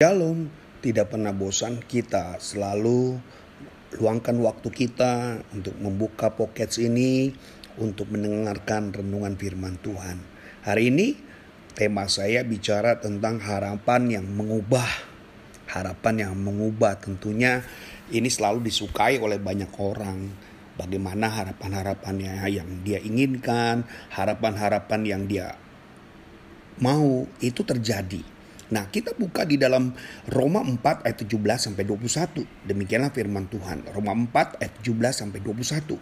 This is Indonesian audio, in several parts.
Shalom, tidak pernah bosan kita selalu luangkan waktu kita untuk membuka pocket ini untuk mendengarkan renungan firman Tuhan. Hari ini tema saya bicara tentang harapan yang mengubah. Harapan yang mengubah tentunya ini selalu disukai oleh banyak orang. Bagaimana harapan-harapannya yang dia inginkan, harapan-harapan yang dia mau itu terjadi Nah, kita buka di dalam Roma 4 ayat 17 sampai 21. Demikianlah firman Tuhan. Roma 4 ayat 17 sampai 21.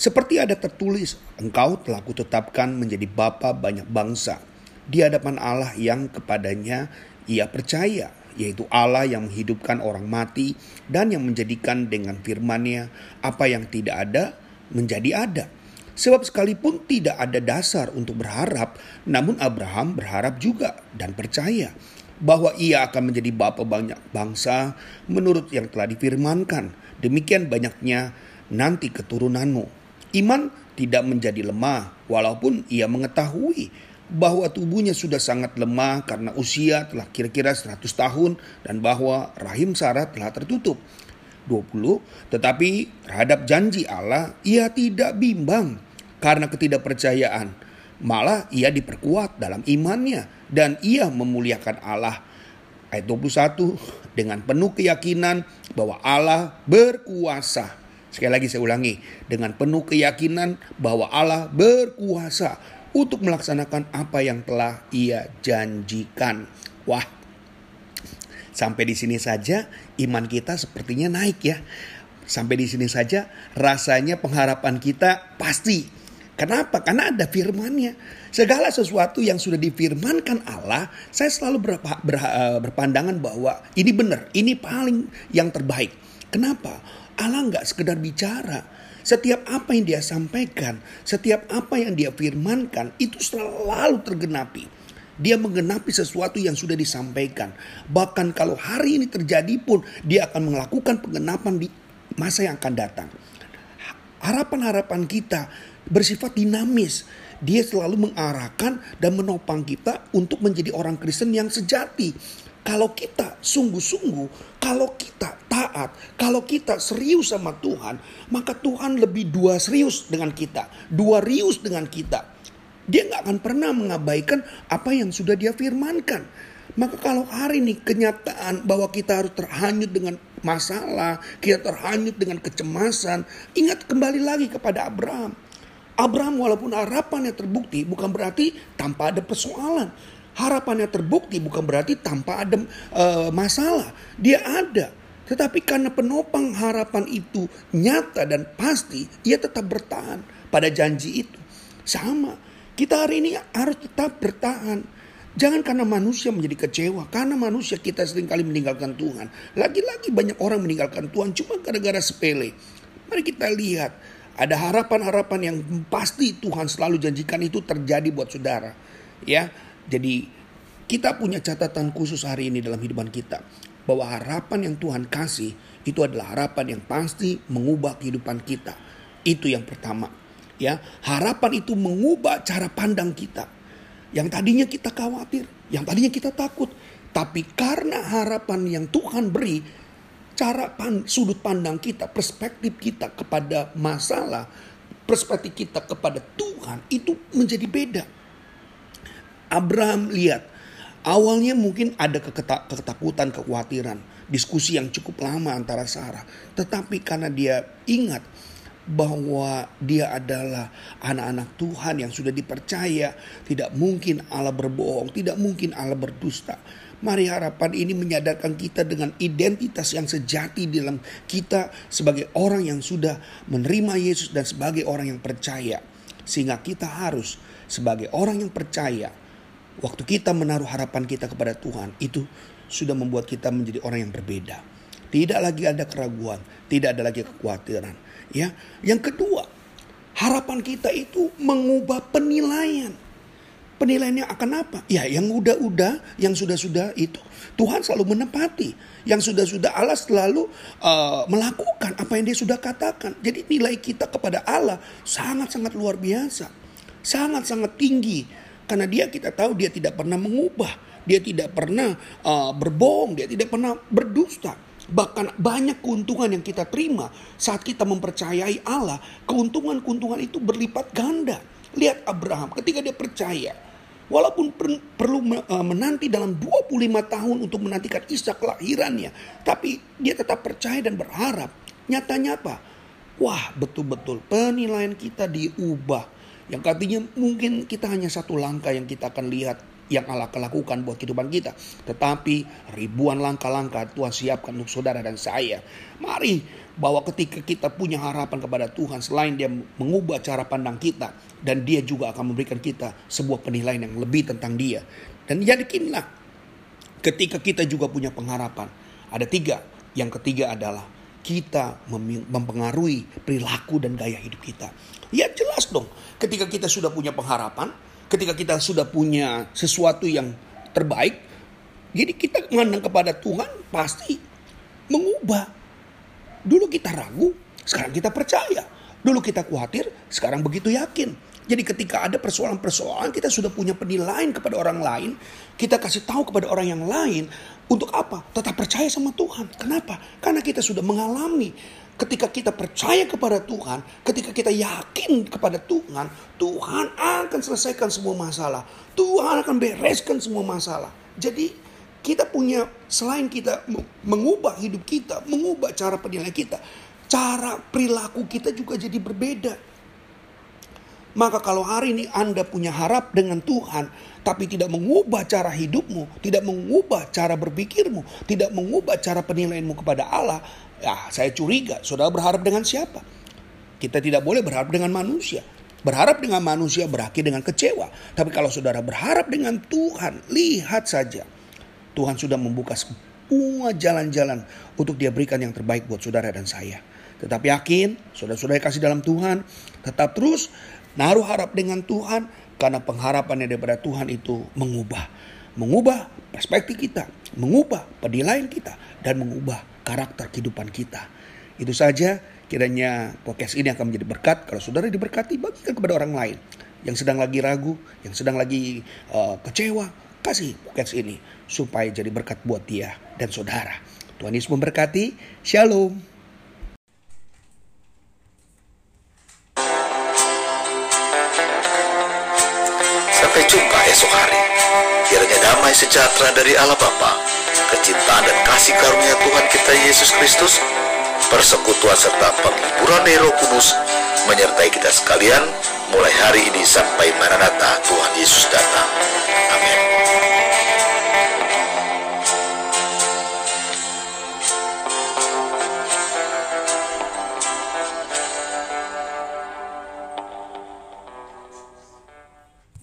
Seperti ada tertulis, engkau telah kutetapkan menjadi bapa banyak bangsa di hadapan Allah yang kepadanya ia percaya, yaitu Allah yang menghidupkan orang mati dan yang menjadikan dengan firman-Nya apa yang tidak ada menjadi ada. Sebab sekalipun tidak ada dasar untuk berharap, namun Abraham berharap juga dan percaya bahwa ia akan menjadi bapa banyak bangsa menurut yang telah difirmankan. Demikian banyaknya nanti keturunanmu. Iman tidak menjadi lemah walaupun ia mengetahui bahwa tubuhnya sudah sangat lemah karena usia telah kira-kira 100 tahun dan bahwa rahim Sarah telah tertutup. 20. Tetapi terhadap janji Allah ia tidak bimbang karena ketidakpercayaan. Malah ia diperkuat dalam imannya dan ia memuliakan Allah. Ayat 21 dengan penuh keyakinan bahwa Allah berkuasa. Sekali lagi saya ulangi, dengan penuh keyakinan bahwa Allah berkuasa untuk melaksanakan apa yang telah ia janjikan. Wah, sampai di sini saja iman kita sepertinya naik ya. Sampai di sini saja rasanya pengharapan kita pasti Kenapa? Karena ada firmannya. Segala sesuatu yang sudah difirmankan Allah, saya selalu ber, ber, eh, berpandangan bahwa ini benar, ini paling yang terbaik. Kenapa? Allah nggak sekedar bicara. Setiap apa yang dia sampaikan, setiap apa yang dia firmankan, itu selalu tergenapi. Dia menggenapi sesuatu yang sudah disampaikan. Bahkan kalau hari ini terjadi pun, dia akan melakukan penggenapan di masa yang akan datang. Harapan-harapan kita bersifat dinamis. Dia selalu mengarahkan dan menopang kita untuk menjadi orang Kristen yang sejati. Kalau kita sungguh-sungguh, kalau kita taat, kalau kita serius sama Tuhan, maka Tuhan lebih dua serius dengan kita, dua rius dengan kita. Dia nggak akan pernah mengabaikan apa yang sudah dia firmankan. Maka kalau hari ini kenyataan bahwa kita harus terhanyut dengan masalah, kita terhanyut dengan kecemasan, ingat kembali lagi kepada Abraham. Abraham walaupun harapannya terbukti bukan berarti tanpa ada persoalan. Harapannya terbukti bukan berarti tanpa ada uh, masalah. Dia ada. Tetapi karena penopang harapan itu nyata dan pasti, ia tetap bertahan pada janji itu. Sama, kita hari ini harus tetap bertahan. Jangan karena manusia menjadi kecewa, karena manusia kita sering kali meninggalkan Tuhan. Lagi-lagi banyak orang meninggalkan Tuhan cuma gara-gara sepele. Mari kita lihat ada harapan-harapan yang pasti Tuhan selalu janjikan itu terjadi buat saudara. Ya, jadi kita punya catatan khusus hari ini dalam hidupan kita bahwa harapan yang Tuhan kasih itu adalah harapan yang pasti mengubah kehidupan kita. Itu yang pertama. Ya, harapan itu mengubah cara pandang kita. Yang tadinya kita khawatir, yang tadinya kita takut, tapi karena harapan yang Tuhan beri, cara pan, sudut pandang kita, perspektif kita kepada masalah, perspektif kita kepada Tuhan itu menjadi beda. Abraham lihat, awalnya mungkin ada ketakutan, kekhawatiran, diskusi yang cukup lama antara Sarah. Tetapi karena dia ingat bahwa dia adalah anak-anak Tuhan yang sudah dipercaya, tidak mungkin Allah berbohong, tidak mungkin Allah berdusta Mari harapan ini menyadarkan kita dengan identitas yang sejati dalam kita sebagai orang yang sudah menerima Yesus dan sebagai orang yang percaya. Sehingga kita harus sebagai orang yang percaya, waktu kita menaruh harapan kita kepada Tuhan, itu sudah membuat kita menjadi orang yang berbeda. Tidak lagi ada keraguan, tidak ada lagi kekhawatiran. Ya, yang kedua, harapan kita itu mengubah penilaian. Penilaiannya akan apa? Ya yang udah-udah, yang sudah-sudah itu Tuhan selalu menepati. Yang sudah-sudah Allah selalu uh, melakukan apa yang dia sudah katakan. Jadi nilai kita kepada Allah sangat-sangat luar biasa. Sangat-sangat tinggi. Karena dia kita tahu dia tidak pernah mengubah. dia tidak pernah uh, berbohong, dia tidak pernah berdusta. Bahkan banyak keuntungan yang kita terima saat kita mempercayai Allah. Keuntungan-keuntungan itu berlipat ganda. Lihat Abraham ketika dia percaya. Walaupun per, perlu uh, menanti dalam 25 tahun untuk menantikan Ishak kelahirannya. Tapi dia tetap percaya dan berharap. Nyatanya apa? Wah betul-betul penilaian kita diubah. Yang artinya mungkin kita hanya satu langkah yang kita akan lihat yang Allah lakukan buat kehidupan kita. Tetapi ribuan langkah-langkah Tuhan siapkan untuk saudara dan saya. Mari bahwa ketika kita punya harapan kepada Tuhan selain dia mengubah cara pandang kita dan dia juga akan memberikan kita sebuah penilaian yang lebih tentang dia. Dan yakinlah ketika kita juga punya pengharapan. Ada tiga. Yang ketiga adalah kita mempengaruhi perilaku dan gaya hidup kita. Ya jelas dong ketika kita sudah punya pengharapan, ketika kita sudah punya sesuatu yang terbaik, jadi kita mengandang kepada Tuhan pasti mengubah. Dulu kita ragu, sekarang kita percaya. Dulu kita khawatir, sekarang begitu yakin. Jadi ketika ada persoalan-persoalan kita sudah punya penilaian kepada orang lain, kita kasih tahu kepada orang yang lain untuk apa? Tetap percaya sama Tuhan. Kenapa? Karena kita sudah mengalami ketika kita percaya kepada Tuhan, ketika kita yakin kepada Tuhan, Tuhan akan selesaikan semua masalah. Tuhan akan bereskan semua masalah. Jadi kita punya selain kita mengubah hidup kita, mengubah cara penilaian kita, cara perilaku kita juga jadi berbeda. Maka kalau hari ini Anda punya harap dengan Tuhan, tapi tidak mengubah cara hidupmu, tidak mengubah cara berpikirmu, tidak mengubah cara penilaianmu kepada Allah, Ya, saya curiga, saudara berharap dengan siapa? Kita tidak boleh berharap dengan manusia. Berharap dengan manusia berakhir dengan kecewa. Tapi kalau saudara berharap dengan Tuhan, lihat saja. Tuhan sudah membuka semua jalan-jalan untuk dia berikan yang terbaik buat saudara dan saya. Tetap yakin, saudara-saudara kasih dalam Tuhan. Tetap terus naruh harap dengan Tuhan. Karena pengharapannya daripada Tuhan itu mengubah. Mengubah perspektif kita. Mengubah penilaian kita. Dan mengubah karakter kehidupan kita. Itu saja kiranya podcast ini akan menjadi berkat. Kalau saudara diberkati, bagikan kepada orang lain. Yang sedang lagi ragu, yang sedang lagi uh, kecewa, kasih podcast ini. Supaya jadi berkat buat dia dan saudara. Tuhan Yesus memberkati. Shalom. Sampai jumpa esok hari. Kiranya damai sejahtera dari Allah Bapa kecintaan dan kasih karunia Tuhan kita Yesus Kristus, persekutuan serta penghiburan Roh Kudus menyertai kita sekalian mulai hari ini sampai Maranatha Tuhan Yesus datang.